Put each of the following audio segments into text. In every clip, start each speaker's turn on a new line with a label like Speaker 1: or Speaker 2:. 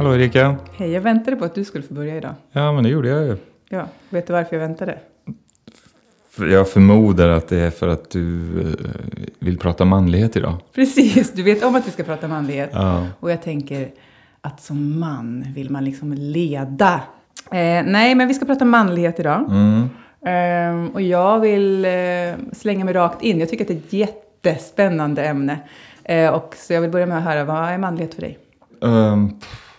Speaker 1: Hallå Erika.
Speaker 2: Hej, jag väntade på att du skulle få börja idag.
Speaker 1: Ja, men det gjorde jag ju.
Speaker 2: Ja, vet du varför jag väntade?
Speaker 1: Jag förmodar att det är för att du eh, vill prata manlighet idag.
Speaker 2: Precis, du vet om att vi ska prata manlighet.
Speaker 1: Ja.
Speaker 2: Och jag tänker att som man vill man liksom leda. Eh, nej, men vi ska prata manlighet idag.
Speaker 1: Mm.
Speaker 2: Ehm, och jag vill eh, slänga mig rakt in. Jag tycker att det är ett jättespännande ämne. Eh, och så jag vill börja med att höra, vad är manlighet för dig?
Speaker 1: Pff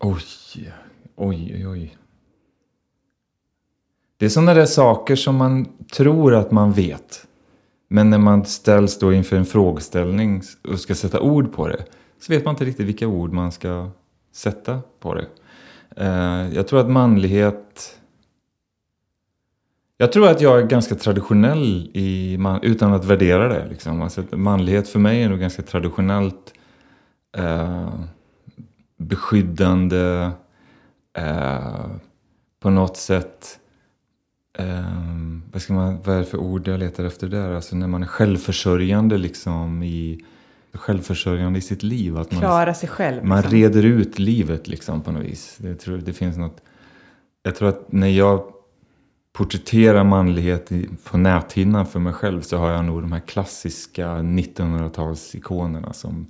Speaker 1: oj, oj, oj, oj. Det är sådana där saker som man tror att man vet. Men när man ställs då inför en frågeställning och ska sätta ord på det. Så vet man inte riktigt vilka ord man ska sätta på det. Eh, jag tror att manlighet... Jag tror att jag är ganska traditionell i man, utan att värdera det. Liksom. Alltså, manlighet för mig är nog ganska traditionellt eh, beskyddande, eh, på något sätt eh, vad, ska man, vad är det för ord jag letar efter där? Alltså när man är självförsörjande liksom i självförsörjande i sitt liv. Att man,
Speaker 2: Klara sig själv.
Speaker 1: man
Speaker 2: liksom.
Speaker 1: reder ut livet liksom på något vis. Det, tror, det finns något, jag tror att när jag porträtterar manlighet i, på näthinnan för mig själv så har jag nog de här klassiska 1900-talsikonerna som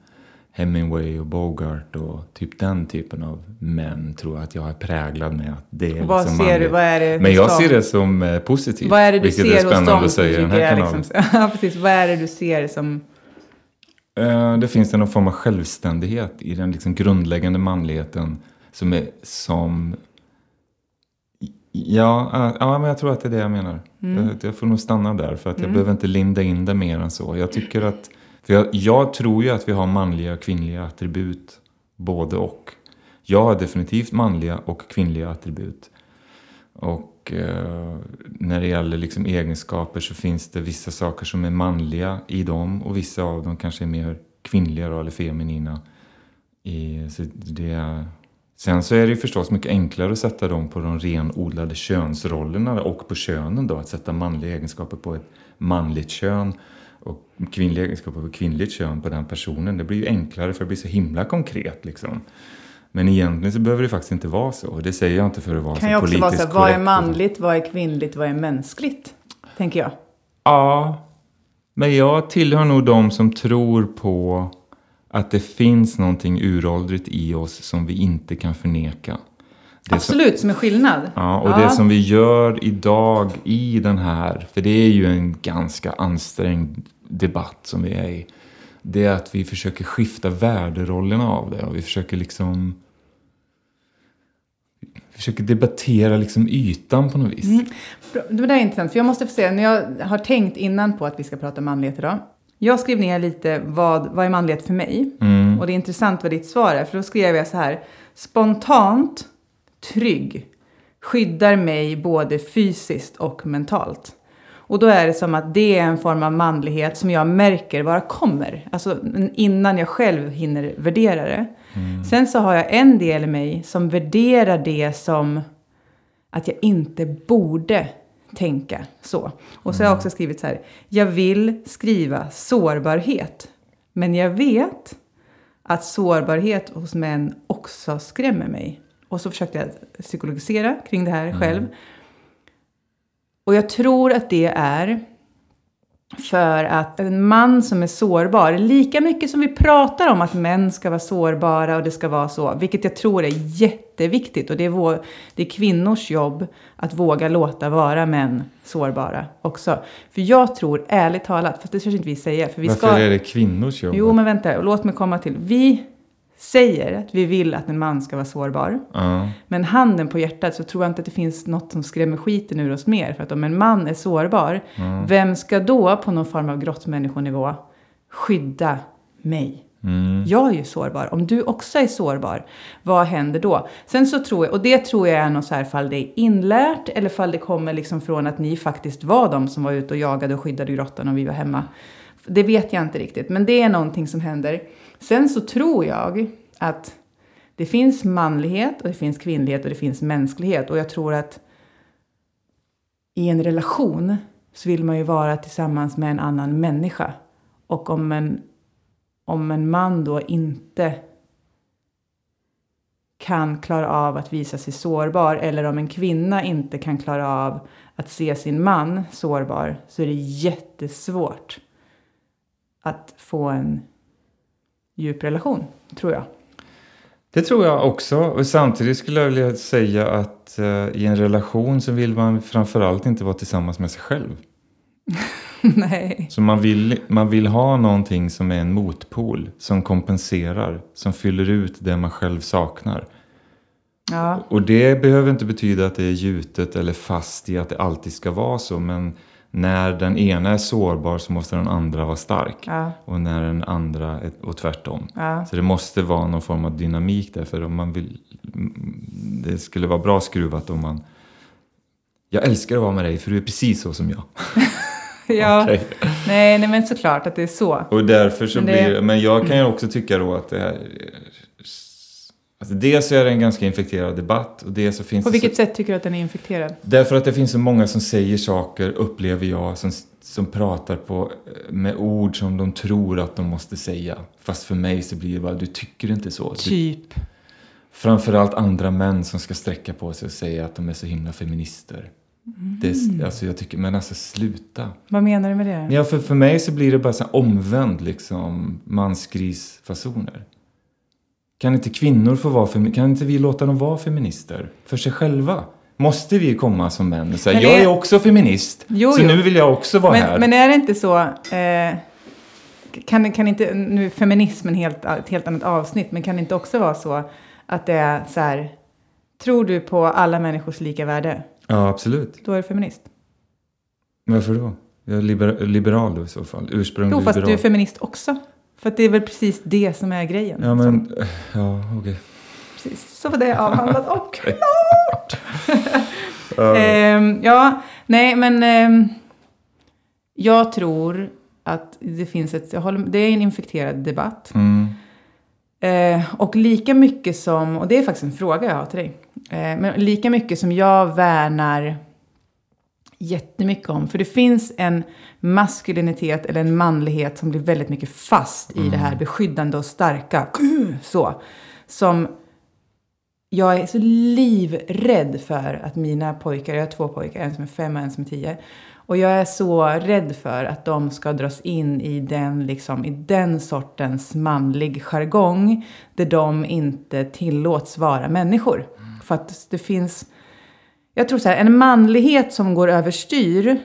Speaker 1: Hemingway och Bogart och typ den typen av män tror jag att jag är präglad med. Att det är
Speaker 2: Vad
Speaker 1: liksom
Speaker 2: ser du?
Speaker 1: manligt.
Speaker 2: Vad är det
Speaker 1: Men
Speaker 2: hos
Speaker 1: jag ser det som eh, positivt.
Speaker 2: Vad är det du
Speaker 1: vilket
Speaker 2: ser
Speaker 1: är
Speaker 2: hos
Speaker 1: spännande
Speaker 2: dem
Speaker 1: att säga i den här
Speaker 2: är
Speaker 1: kanalen.
Speaker 2: liksom, Ja, precis. Vad är det du ser som...
Speaker 1: Eh, Det finns någon form av självständighet i den liksom grundläggande manligheten som är som... Ja, eh, ja, men jag tror att det är det jag menar.
Speaker 2: Mm.
Speaker 1: Jag, jag får nog stanna där för att jag behöver inte linda in det mer än så. Jag tycker att... För jag, jag tror ju att vi har manliga och kvinnliga attribut, både och. Jag har definitivt manliga och kvinnliga attribut. Och eh, när det gäller liksom egenskaper så finns det vissa saker som är manliga i dem och vissa av dem kanske är mer kvinnliga då, eller feminina. I, så det, sen så är det ju förstås mycket enklare att sätta dem på de renodlade könsrollerna och på könen då. Att sätta manliga egenskaper på ett manligt kön och kvinnliga egenskaper ett kvinnligt kön på den personen. Det blir ju enklare för det blir så himla konkret liksom. Men egentligen så behöver det faktiskt inte vara så. Det säger jag inte för att vara
Speaker 2: kan
Speaker 1: så
Speaker 2: ju också
Speaker 1: politiskt
Speaker 2: vara så här, vad är
Speaker 1: korrekt.
Speaker 2: manligt, vad är kvinnligt, vad är mänskligt? Tänker jag.
Speaker 1: Ja, men jag tillhör nog de som tror på att det finns någonting uråldrigt i oss som vi inte kan förneka.
Speaker 2: Absolut, som en skillnad.
Speaker 1: ja, och det som vi gör idag i den här, för det är ju en ganska ansträngd debatt som vi är i. Det är att vi försöker skifta värderollerna av det och vi försöker liksom vi försöker debattera liksom ytan på något vis.
Speaker 2: Bra, Det där är intressant, för jag måste få säga, när jag har tänkt innan på att vi ska prata manlighet idag. Jag skrev ner lite vad, vad är manlighet för mig?
Speaker 1: Mm.
Speaker 2: Och det är intressant vad ditt svar är, för då skrev jag så här. Spontant, trygg, skyddar mig både fysiskt och mentalt. Och då är det som att det är en form av manlighet som jag märker bara kommer. Alltså innan jag själv hinner värdera det. Sen så har jag en del i mig som värderar det som att jag inte borde tänka så. Och så har jag också skrivit så här. Jag vill skriva sårbarhet. Men jag vet att sårbarhet hos män också skrämmer mig. Och så försökte jag psykologisera kring det här själv. Och jag tror att det är för att en man som är sårbar, lika mycket som vi pratar om att män ska vara sårbara och det ska vara så, vilket jag tror är jätteviktigt och det är, vår, det är kvinnors jobb att våga låta vara män sårbara också. För jag tror, ärligt talat, fast det törs inte vi säga, för vi
Speaker 1: Varför
Speaker 2: ska...
Speaker 1: är det kvinnors jobb?
Speaker 2: Jo, men vänta, låt mig komma till. Vi säger att vi vill att en man ska vara sårbar.
Speaker 1: Ja.
Speaker 2: Men handen på hjärtat så tror jag inte att det finns något som skrämmer skiten ur oss mer. För att om en man är sårbar, vem ska då på någon form av grottmänniskonivå skydda mig?
Speaker 1: Mm.
Speaker 2: Jag är ju sårbar. Om du också är sårbar, vad händer då? Sen så tror jag, och det tror jag är något så här fall det är inlärt eller fall det kommer liksom från att ni faktiskt var de som var ute och jagade och skyddade grottan och vi var hemma. Det vet jag inte riktigt, men det är någonting som händer. Sen så tror jag att det finns manlighet och det finns kvinnlighet och det finns mänsklighet. Och jag tror att i en relation så vill man ju vara tillsammans med en annan människa. Och om en, om en man då inte kan klara av att visa sig sårbar eller om en kvinna inte kan klara av att se sin man sårbar så är det jättesvårt att få en djup relation, tror jag.
Speaker 1: Det tror jag också. Och samtidigt skulle jag vilja säga att eh, i en relation så vill man framförallt inte vara tillsammans med sig själv.
Speaker 2: Nej.
Speaker 1: Så man vill, man vill ha någonting som är en motpol, som kompenserar, som fyller ut det man själv saknar.
Speaker 2: Ja.
Speaker 1: Och det behöver inte betyda att det är gjutet eller fast i att det alltid ska vara så, men när den ena är sårbar så måste den andra vara stark.
Speaker 2: Ja.
Speaker 1: Och när den andra är och tvärtom.
Speaker 2: Ja.
Speaker 1: Så det måste vara någon form av dynamik där. För om man vill, det skulle vara bra skruvat om man... Jag älskar att vara med dig för du är precis så som jag.
Speaker 2: ja.
Speaker 1: Okej.
Speaker 2: Nej, nej, men såklart att det är så.
Speaker 1: Och därför så
Speaker 2: Men det-
Speaker 1: blir Men jag kan ju också tycka då att det är... Alltså dels så är det en ganska infekterad debatt och dels så finns
Speaker 2: På
Speaker 1: det
Speaker 2: vilket
Speaker 1: så,
Speaker 2: sätt tycker du att den är infekterad?
Speaker 1: Därför att det finns så många som säger saker, upplever jag, som, som pratar på, med ord som de tror att de måste säga. Fast för mig så blir det bara, du tycker inte så. Du,
Speaker 2: Typ.
Speaker 1: framförallt andra män som ska sträcka på sig och säga att de är så himla feminister. Det,
Speaker 2: Mm.
Speaker 1: är- alltså jag tycker, men alltså sluta.
Speaker 2: Vad menar du med det?
Speaker 1: Ja, för, för mig så blir det bara så omvänd liksom mansgrisfasoner. Kan inte kvinnor få vara femi- Kan inte vi låta dem vara feminister? För sig själva? Måste vi komma som män och säga
Speaker 2: Men
Speaker 1: jag är också feminist,
Speaker 2: Jo,
Speaker 1: så
Speaker 2: jo.
Speaker 1: nu vill jag också vara här.
Speaker 2: Men, men är det inte så... Eh, kan, kan inte, nu är feminism en helt, ett helt annat avsnitt, men kan det inte också vara så att det är så här... Tror du på alla människors lika värde?
Speaker 1: Ja, absolut.
Speaker 2: Då är du feminist.
Speaker 1: Varför då? Jag är liber- liberal i så fall. Ursprunglig
Speaker 2: Jo, fast
Speaker 1: liberal.
Speaker 2: du är feminist också. För att det är väl precis det som är grejen.
Speaker 1: Ja, men... Ja, okej.
Speaker 2: Precis. Så var det avhandlat och klart!
Speaker 1: Ja.
Speaker 2: Ehm, ja, nej men ehm, jag tror att det finns ett, håller, det är en infekterad debatt.
Speaker 1: Mm.
Speaker 2: Eh, och lika mycket som, och det är faktiskt en fråga jag har till dig. Eh, men lika mycket som jag värnar jättemycket om. För det finns en maskulinitet eller en manlighet som blir väldigt mycket fast i det här beskyddande och starka. Så. Som jag är så livrädd för att mina pojkar, jag har två pojkar, en som är fem och en som är tio. Och jag är så rädd för att de ska dras in i den, liksom, i den sortens manlig jargong. Där de inte tillåts vara människor. För att det finns... Jag tror så här, en manlighet som går överstyr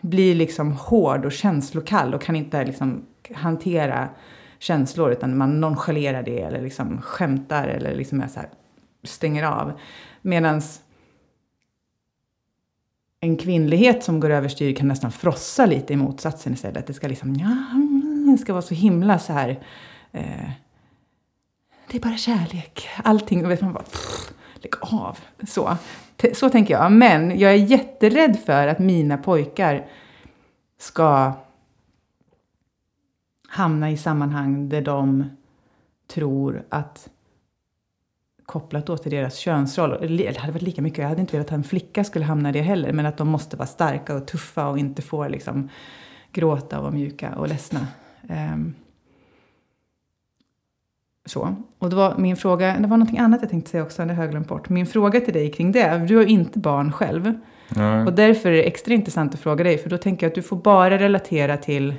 Speaker 2: blir liksom hård och känslokall och kan inte liksom hantera känslor utan man nonchalerar det eller liksom skämtar eller liksom är så här, stänger av. Medan en kvinnlighet som går överstyr kan nästan frossa lite i motsatsen istället. Det ska liksom, ja, det ska vara så himla så här, eh, det är bara kärlek. Allting, och vet man bara, pff, lägg av. Så. Så tänker jag. Men jag är jätterädd för att mina pojkar ska hamna i sammanhang där de tror att kopplat då till deras könsroll. eller Det hade varit lika mycket, jag hade inte velat att en flicka skulle hamna i det heller. Men att de måste vara starka och tuffa och inte få liksom gråta och vara mjuka och ledsna. Um, så. Och det var min fråga, det var någonting annat jag tänkte säga också, det har jag glömt bort. Min fråga till dig kring det, du har ju inte barn själv.
Speaker 1: Nej.
Speaker 2: Och därför är det extra intressant att fråga dig, för då tänker jag att du får bara relatera till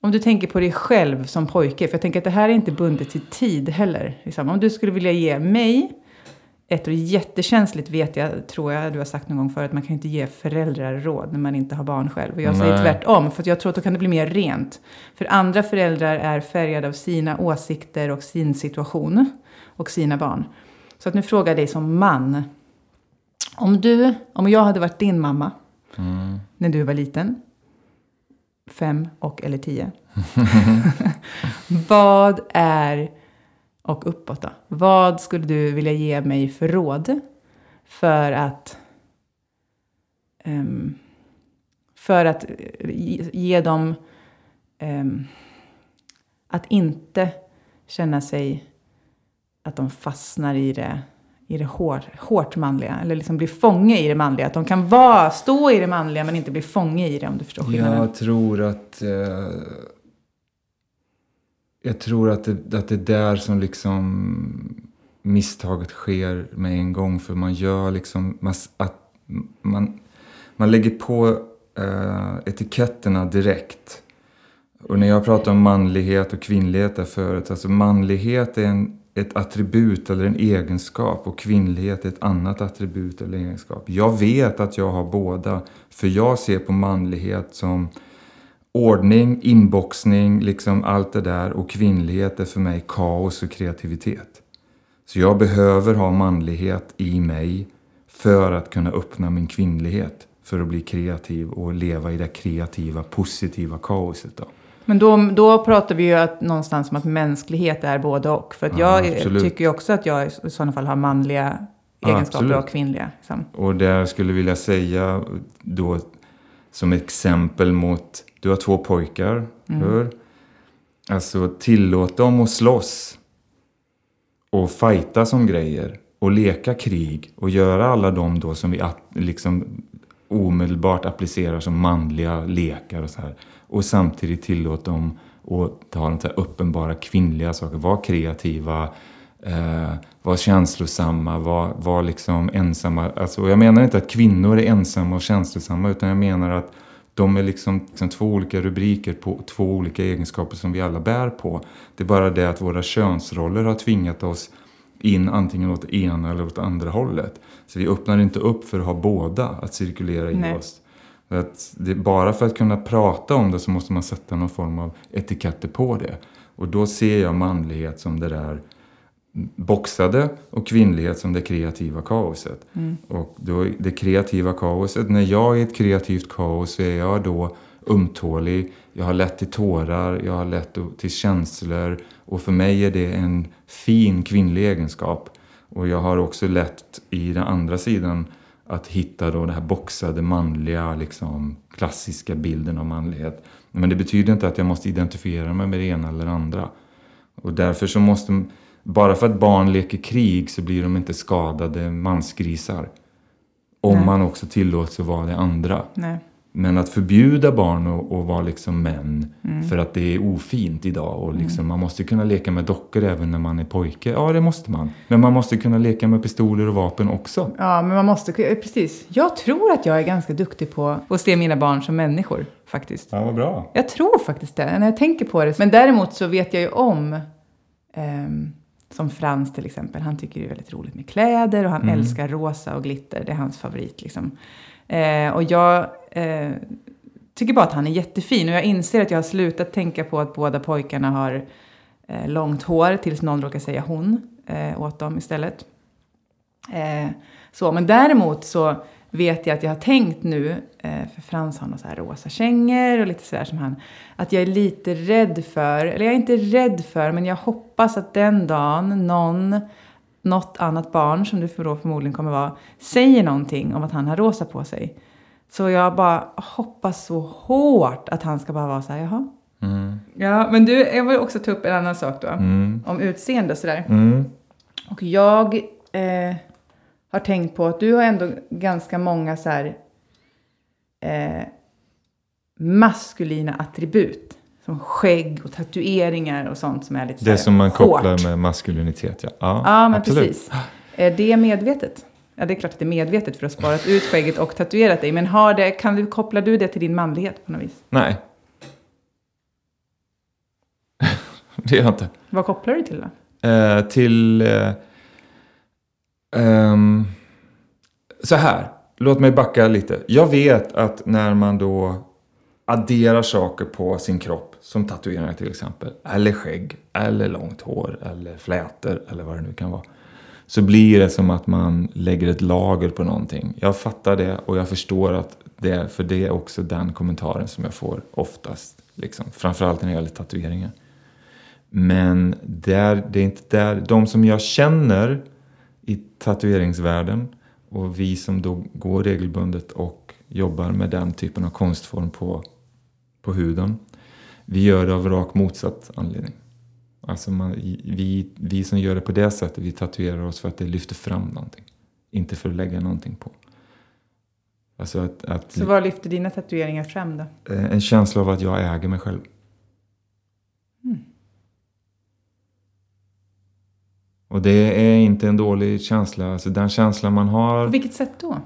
Speaker 2: om du tänker på dig själv som pojke, för jag tänker att det här är inte bundet till tid heller. Liksom. Om du skulle vilja ge mig ett och jättekänsligt vet jag, tror jag du har sagt någon gång förut, att man kan ju inte ge föräldrar råd när man inte har barn själv. Och jag säger
Speaker 1: Nej.
Speaker 2: tvärtom, för jag tror att då kan det bli mer rent. För andra föräldrar är färgade av sina åsikter och sin situation och sina barn. Så att nu frågar jag dig som man. Om du, om jag hade varit din mamma
Speaker 1: Mm.
Speaker 2: när du var liten, fem och eller tio. vad är, och uppåt då, vad skulle du vilja ge mig för råd för att ehm, för att ge, ge dem ehm, att inte känna sig att de fastnar i det, i det hårt, hårt manliga. Eller liksom blir fånge i det manliga. Att de kan vara, stå i det manliga men inte bli fånge i det om du förstår skillnaden.
Speaker 1: Jag tror att... Eh, jag tror att det, att det är där som liksom misstaget sker med en gång för man gör liksom, man, att, man, man lägger på eh, etiketterna direkt. Och när jag pratar om manlighet och kvinnlighet där förut, alltså manlighet är en, ett attribut eller en egenskap och kvinnlighet är ett annat attribut eller egenskap. Jag vet att jag har båda, för jag ser på manlighet som ordning, inboxning, liksom allt det där och kvinnlighet är för mig kaos och kreativitet. Så jag behöver ha manlighet i mig för att kunna öppna min kvinnlighet för att bli kreativ och leva i det kreativa, positiva kaoset. Då.
Speaker 2: Men då, då pratar vi ju att, någonstans om att mänsklighet är både och. För att
Speaker 1: Ja,
Speaker 2: jag
Speaker 1: absolut.
Speaker 2: tycker ju också att jag i sådana fall har manliga
Speaker 1: Ja,
Speaker 2: egenskaper
Speaker 1: absolut.
Speaker 2: och kvinnliga. Liksom.
Speaker 1: Och där skulle jag vilja säga då som exempel mot, du har två pojkar, hör? Alltså tillåt dem att slåss och fighta som grejer och leka krig och göra alla de då som vi liksom omedelbart applicerar som manliga lekar och så här. Och samtidigt tillåt dem att ta de så här uppenbara kvinnliga saker, vara kreativa, eh, vara känslosamma, vara, vara liksom ensamma. Alltså, och jag menar inte att kvinnor är ensamma och känslosamma utan jag menar att de är liksom, liksom två olika rubriker på två olika egenskaper som vi alla bär på. Det är bara det att våra könsroller har tvingat oss in antingen åt ena eller åt andra hållet. Så vi öppnar inte upp för att ha båda att cirkulera i
Speaker 2: Nej.
Speaker 1: oss. Att det, bara för att kunna prata om det så måste man sätta någon form av etiketter på det. Och då ser jag manlighet som det där boxade och kvinnlighet som det kreativa kaoset. Och då, det kreativa kaoset, när jag är i ett kreativt kaos så är jag då ömtålig, jag har lätt till tårar, jag har lätt till känslor och för mig är det en fin kvinnlig egenskap. Och jag har också lätt i den andra sidan att hitta då den här boxade manliga, liksom, klassiska bilden av manlighet. Men det betyder inte att jag måste identifiera mig med det ena eller det andra. Och därför så måste, bara för att barn leker krig så blir de inte skadade mansgrisar. Om
Speaker 2: Nej.
Speaker 1: man också tillåts att vara det andra.
Speaker 2: Nej.
Speaker 1: Men att förbjuda barn att, att vara liksom män för att det är ofint idag. Och liksom, Man måste kunna leka med dockor även när man är pojke. Ja, det måste man. Men man måste kunna leka med pistoler och vapen också.
Speaker 2: Ja, men man måste... Precis. Jag tror att jag är ganska duktig på att se mina barn som människor, faktiskt.
Speaker 1: Ja, vad bra.
Speaker 2: Jag tror faktiskt det, när jag tänker på det. Men däremot så vet jag ju om, ehm, som Frans till exempel, han tycker det är väldigt roligt med kläder och han
Speaker 1: Mm.
Speaker 2: älskar rosa och glitter, det är hans favorit liksom. Eh, och jag eh, tycker bara att han är jättefin och jag inser att jag har slutat tänka på att båda pojkarna har eh, långt hår tills någon råkar säga hon eh, åt dem istället. Eh, så, men däremot så vet jag att jag har tänkt nu, eh, för Frans har några så här rosa kängor och lite sådär som han, att jag är lite rädd för, eller jag är inte rädd för, men jag hoppas att den dagen någon, något annat barn, som du då förmodligen kommer vara, säger någonting om att han har rosa på sig. Så jag bara hoppas så hårt att han ska bara vara så här, jaha.
Speaker 1: Mm.
Speaker 2: Ja, men du, jag vill också ta upp en annan sak då.
Speaker 1: Mm.
Speaker 2: Om utseende och sådär.
Speaker 1: Mm.
Speaker 2: Och jag eh, har tänkt på att du har ändå ganska många så här eh, maskulina attribut. Som skägg och tatueringar och sånt som är lite
Speaker 1: Det
Speaker 2: här
Speaker 1: som man
Speaker 2: hårt.
Speaker 1: kopplar med maskulinitet, ja. Ja,
Speaker 2: Ja, men
Speaker 1: absolut.
Speaker 2: precis. Är det medvetet? Ja, det är klart att det är medvetet för att ha sparat ut skägget och tatuerat dig. Men har det, kan du, kopplar du det till din manlighet på något vis?
Speaker 1: Nej. det gör jag inte.
Speaker 2: Vad kopplar du till då?
Speaker 1: Eh, till... Eh, Um, så här, låt mig backa lite. Jag vet att när man då adderar saker på sin kropp, som tatueringar till exempel, eller skägg, eller långt hår, eller flätor, eller vad det nu kan vara, så blir det som att man lägger ett lager på någonting. Jag fattar det och jag förstår att det är, för det är också den kommentaren som jag får oftast, liksom, framförallt när det gäller tatueringar. Men där, det är inte där, de som jag känner i tatueringsvärlden och vi som då går regelbundet och jobbar med den typen av konstform på, på huden. Vi gör det av rakt motsatt anledning. Alltså man, vi, vi som gör det på det sättet, vi tatuerar oss för att det lyfter fram någonting. Inte för att lägga någonting på. Alltså att, att
Speaker 2: Så vad lyfter dina tatueringar fram då?
Speaker 1: eh, en känsla av att jag äger mig själv. Och det är inte en dålig känsla. Alltså den känslan man har,
Speaker 2: På vilket sätt då?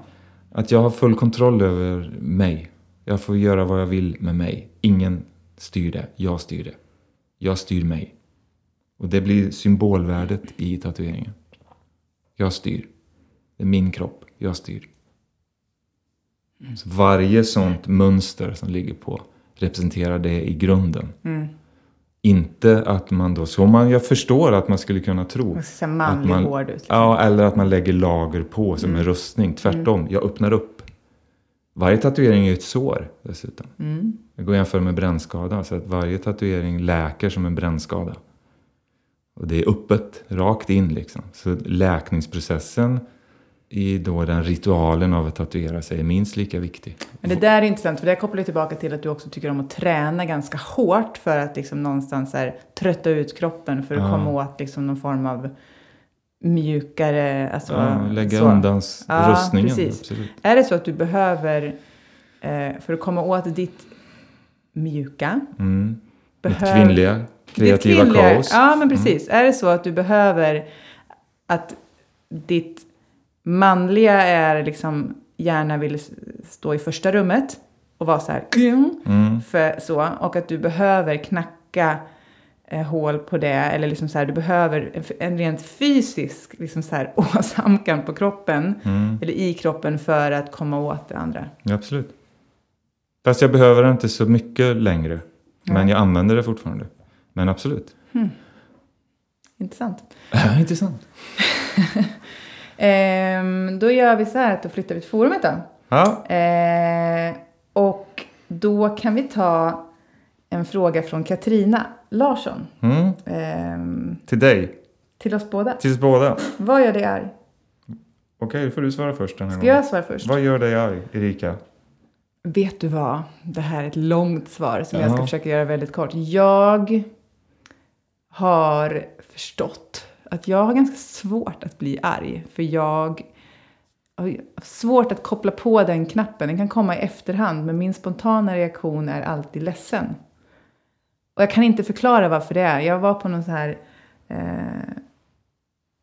Speaker 1: att jag har full kontroll över mig. Jag får göra vad jag vill med mig. Ingen styr det. Jag styr det. Jag styr mig. Och det blir symbolvärdet i tatueringen. Jag styr. Det är min kropp. Jag styr. Så varje sånt mönster som ligger på representerar det i grunden.
Speaker 2: Mm.
Speaker 1: Inte att man då, så man, jag förstår att man skulle kunna tro.
Speaker 2: Man ska säga manlig,
Speaker 1: man-
Speaker 2: hård ut. Liksom.
Speaker 1: Ja, eller att man lägger lager på som
Speaker 2: Mm.
Speaker 1: en rustning. Tvärtom, jag öppnar upp. Varje tatuering är ett sår dessutom.
Speaker 2: Mm.
Speaker 1: Jag går och jämför med brännskada. Så att varje tatuering läker som en brännskada. Och det är öppet, rakt in liksom. Så läkningsprocessen i då den ritualen av att tatuera sig är minst lika viktig.
Speaker 2: Men det där är intressant, för det kopplar ju tillbaka till att du också tycker om att träna ganska hårt för att liksom någonstans här, trötta ut kroppen för att
Speaker 1: Ja.
Speaker 2: komma åt liksom någon form av mjukare... Alltså,
Speaker 1: Ja, lägga
Speaker 2: så.
Speaker 1: undan
Speaker 2: Ja,
Speaker 1: rustningen.
Speaker 2: precis.
Speaker 1: Absolut.
Speaker 2: Är det så att du behöver, eh, för att komma åt ditt mjuka,
Speaker 1: Mm. Mitt
Speaker 2: behöver...
Speaker 1: kvinnliga,
Speaker 2: ditt
Speaker 1: kreativa
Speaker 2: kvinnliga-
Speaker 1: kaos. Mm.
Speaker 2: Ja, men precis. Är det så att du behöver att ditt manliga är liksom gärna vill stå i första rummet och vara så här
Speaker 1: Mm.
Speaker 2: för så och att du behöver knacka eh, hål på det eller liksom så här du behöver en, en rent fysisk liksom så här åsamkan på kroppen
Speaker 1: Mm.
Speaker 2: eller i kroppen för att komma åt det andra.
Speaker 1: Ja, absolut. Fast jag behöver det inte så mycket längre. Men jag använder det fortfarande. Men absolut.
Speaker 2: Intressant.
Speaker 1: Ja, intressant.
Speaker 2: Ehm, då gör vi så här att då flyttar vi till forumet då.
Speaker 1: Ja,
Speaker 2: Eh, och då kan vi ta en fråga från Katrina Larsson.
Speaker 1: mm.
Speaker 2: Ehm,
Speaker 1: till dig.
Speaker 2: till oss båda.
Speaker 1: Till oss båda.
Speaker 2: Vad gör dig arg?
Speaker 1: Okej, då får du svara först den här
Speaker 2: Ska
Speaker 1: gången.
Speaker 2: jag svara först?
Speaker 1: Vad gör dig arg, Erika?
Speaker 2: Vet du vad? Det här är ett långt svar som jag ska försöka göra väldigt kort. Jag har förstått att jag har ganska svårt att bli arg. För jag har svårt att koppla på den knappen. Den kan komma i efterhand, men min spontana reaktion är alltid ledsen. Och jag kan inte förklara varför det är. Jag var på någon så här... Eh,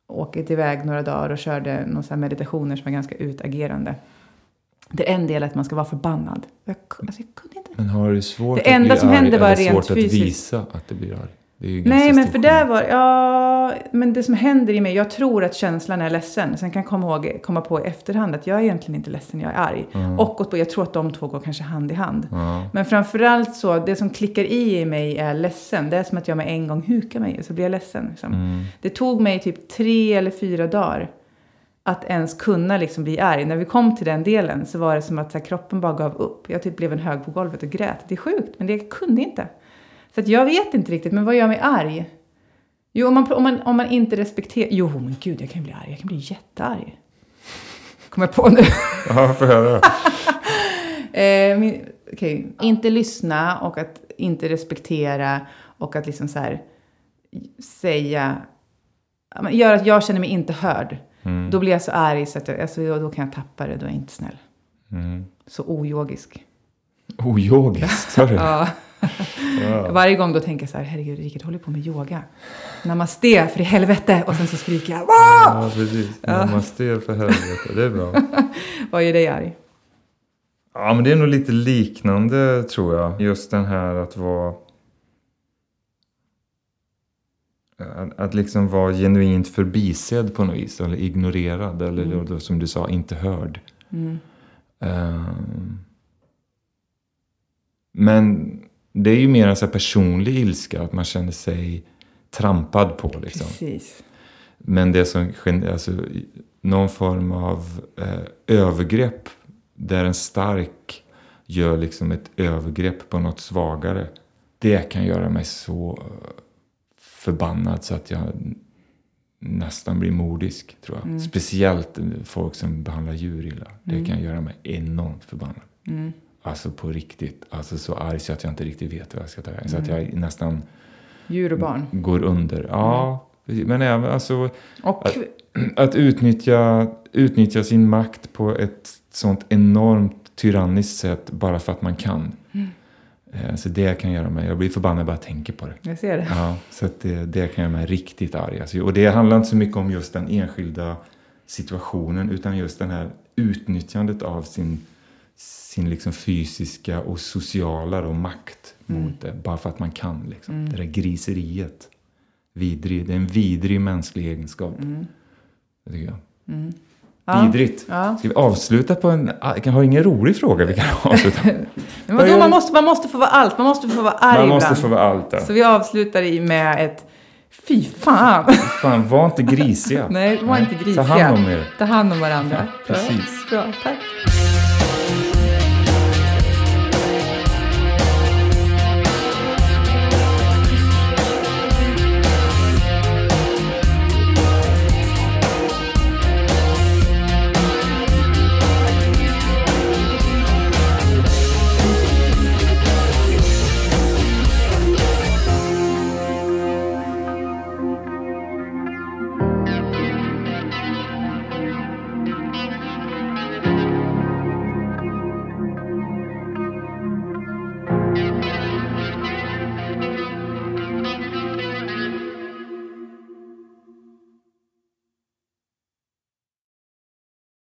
Speaker 2: åkt iväg några dagar och körde någon så här meditationer som var ganska utagerande. Det är en del att man ska vara förbannad. Jag, alltså jag kunde inte.
Speaker 1: Men har du svårt
Speaker 2: Det
Speaker 1: att
Speaker 2: enda
Speaker 1: bli
Speaker 2: som
Speaker 1: arg
Speaker 2: hände var rent
Speaker 1: svårt
Speaker 2: fysiskt.
Speaker 1: att visa att du blir arg?
Speaker 2: Nej, men för där var, ja, men det som händer i mig, jag tror att känslan är ledsen. Sen kan jag komma, ihåg, komma på i efterhand att jag är egentligen inte ledsen, jag är arg. Och åt- jag tror att de två går kanske hand i hand.
Speaker 1: Ja.
Speaker 2: Men framförallt så, det som klickar i i mig är ledsen. Det är som att jag med en gång hukar mig och så blir jag ledsen. Liksom.
Speaker 1: Mm.
Speaker 2: Det tog mig typ tre eller fyra dagar att ens kunna liksom bli arg. När vi kom till den delen så var det som att här, kroppen bara gav upp. Jag typ blev en hög på golvet och grät. Det är sjukt, men det kunde inte. Så jag vet inte riktigt, men vad gör mig arg? Jo, om man, om man, om man inte respekterar... Jo, men gud, jag kan bli arg. Jag kan bli jättearg. Kommer jag på nu.
Speaker 1: Ja, får höra.
Speaker 2: Eh, min, okej. Inte lyssna och att inte respektera och att liksom så här säga... Gör att jag känner mig inte hörd.
Speaker 1: Mm.
Speaker 2: Då blir jag så arg så att jag, alltså, då, då kan jag tappa det. Då är jag inte snäll.
Speaker 1: Mm.
Speaker 2: Så oyogisk.
Speaker 1: Oyogiskt, sa du?
Speaker 2: Ja.
Speaker 1: Ja.
Speaker 2: Varje gång då tänker jag så här, herregud, Rickard håller på med yoga. Namaste, för i helvete. Och sen så skriker jag, Wah!
Speaker 1: Ja, precis. Namaste för helvete. Det är bra.
Speaker 2: Vad gör dig arg?
Speaker 1: Ja, men det är nog lite liknande tror jag. Just den här att vara... Att, liksom vara genuint förbisedd på något vis. Eller ignorerad. Eller
Speaker 2: Mm.
Speaker 1: då, som du sa, inte hörd.
Speaker 2: Mm.
Speaker 1: Ehm. men det är ju mer en så personlig ilska. Att man känner sig trampad på liksom.
Speaker 2: Precis.
Speaker 1: Men det som alltså, någon form av eh, övergrepp där en stark gör liksom ett övergrepp på något svagare. Det kan göra mig så eh, förbannad så att jag nästan blir mordisk tror jag.
Speaker 2: Mm.
Speaker 1: Speciellt eh, folk som behandlar djur illa. Det
Speaker 2: Mm.
Speaker 1: kan göra mig enormt förbannad.
Speaker 2: Mm.
Speaker 1: Alltså på riktigt. Alltså så arg så att jag inte riktigt vet vad jag ska ta vägen. Så att
Speaker 2: Mm.
Speaker 1: jag nästan
Speaker 2: Djur och barn.
Speaker 1: går under. Ja, precis. men även alltså
Speaker 2: Och
Speaker 1: att utnyttja, utnyttja sin makt på ett sånt enormt tyranniskt sätt bara för att man kan.
Speaker 2: Mm.
Speaker 1: Eh, Så det kan göra mig, jag blir förbannad bara jag tänker på det.
Speaker 2: Jag ser det.
Speaker 1: Ja, så att det, det kan göra mig riktigt arg. Alltså, och det handlar inte så mycket om just den enskilda situationen utan just den här utnyttjandet av sin, sin liksom fysiska och sociala då, makt mot det. Bara för att man kan. Liksom. Det där griseriet. Vidrig, det är en vidrig mänsklig egenskap. Det tycker jag.
Speaker 2: Ja.
Speaker 1: Vidrigt.
Speaker 2: Ja.
Speaker 1: Ska vi avsluta på en... Jag har ingen rolig fråga vi kan avsluta på.
Speaker 2: Men man, måste, man måste få vara allt. Man måste få vara arg
Speaker 1: Man måste
Speaker 2: ibland.
Speaker 1: få vara allt där.
Speaker 2: Så vi avslutar i med ett fy fan.
Speaker 1: Fan, var inte grisiga.
Speaker 2: Nej, var inte grisiga.
Speaker 1: Ta hand om er.
Speaker 2: Ta hand om varandra.
Speaker 1: Precis.
Speaker 2: Bra, tack.